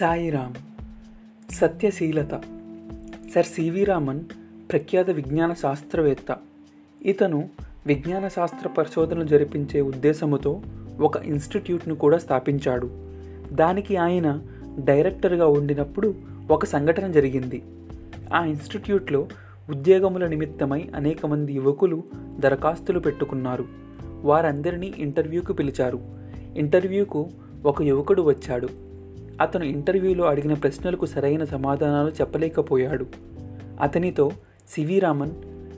సాయిరామ్ సత్యశీలత. Sir C V Raman ప్రఖ్యాత విజ్ఞాన శాస్త్రవేత్త. ఇతను విజ్ఞాన శాస్త్ర పరిశోధనలు జరిపించే ఉద్దేశముతో ఒక ఇన్స్టిట్యూట్ను కూడా స్థాపించాడు. దానికి ఆయన డైరెక్టర్గా ఉండినప్పుడు ఒక సంఘటన జరిగింది. ఆ ఇన్స్టిట్యూట్లో ఉద్యోగముల నిమిత్తమై అనేక మంది యువకులు దరఖాస్తులు పెట్టుకున్నారు. వారందరినీ ఇంటర్వ్యూకు పిలిచారు. ఇంటర్వ్యూకు ఒక యువకుడు వచ్చాడు. అతను ఇంటర్వ్యూలో అడిగిన ప్రశ్నలకు సరైన సమాధానాలు చెప్పలేకపోయాడు. అతనితో సివి రామన్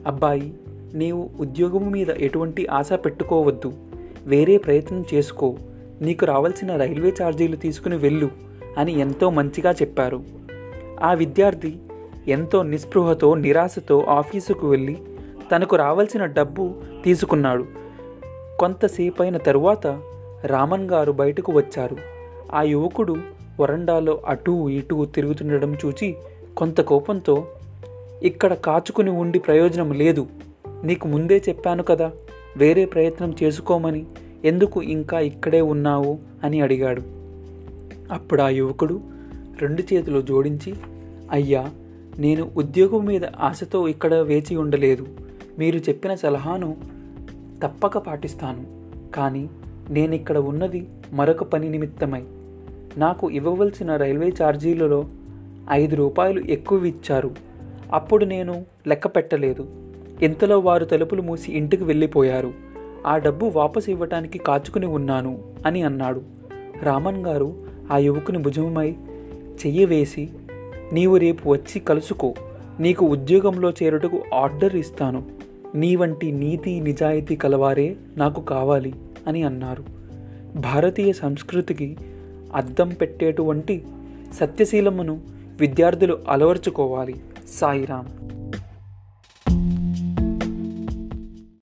అబ్బాయి నీవు ఉద్యోగం మీద ఎటువంటి ఆశ పెట్టుకోవద్దు. వేరే ప్రయత్నం చేసుకో. నీకు రావాల్సిన రైల్వే ఛార్జీలు తీసుకుని వెళ్ళు అని ఎంతో మంచిగా చెప్పారు. ఆ విద్యార్థి ఎంతో నిస్పృహతో నిరాశతో ఆఫీసుకు వెళ్ళి తనకు రావాల్సిన డబ్బు తీసుకున్నాడు. కొంతసేపైన తరువాత రామన్ గారు బయటకు వచ్చారు. ఆ యువకుడు వరండాలో అటూ ఇటూ తిరుగుతుండడం చూచి కొంత కోపంతో ఇక్కడ కాచుకుని ఉండి ప్రయోజనం లేదు. నీకు ముందే చెప్పాను కదా వేరే ప్రయత్నం చేసుకోమని. ఎందుకు ఇంకా ఇక్కడే ఉన్నావు? అని అడిగాడు. అప్పుడు ఆ యువకుడు రెండు చేతులు జోడించి అయ్యా నేను ఉద్యోగం మీద ఆశతో ఇక్కడ వేచి ఉండలేదు. మీరు చెప్పిన సలహాను తప్పక పాటిస్తాను. కానీ నేనిక్కడ ఉన్నది మరొక పని నిమిత్తమై. నాకు ఇవ్వవలసిన రైల్వే ఛార్జీలలో ఐదు రూపాయలు ఎక్కువ ఇచ్చారు. అప్పుడు నేను లెక్క పెట్టలేదు. ఇంతలో వారు తలుపులు మూసి ఇంటికి వెళ్ళిపోయారు. ఆ డబ్బు వాపసు ఇవ్వటానికి కాచుకుని ఉన్నాను అని అన్నాడు. రామన్ గారు ఆ యువకుని భుజమై చెయ్యి వేసి నీవు రేపు వచ్చి కలుసుకో. నీకు ఉద్యోగంలో చేరుటకు ఆర్డర్ ఇస్తాను. నీ వంటి నీతి నిజాయితీ కలవారే నాకు కావాలి అని అన్నారు. భారతీయ సంస్కృతికి అద్దం పెట్టేటువంటి సత్యశీలమును విద్యార్థులు అలవర్చుకోవాలి. సాయిరామ్.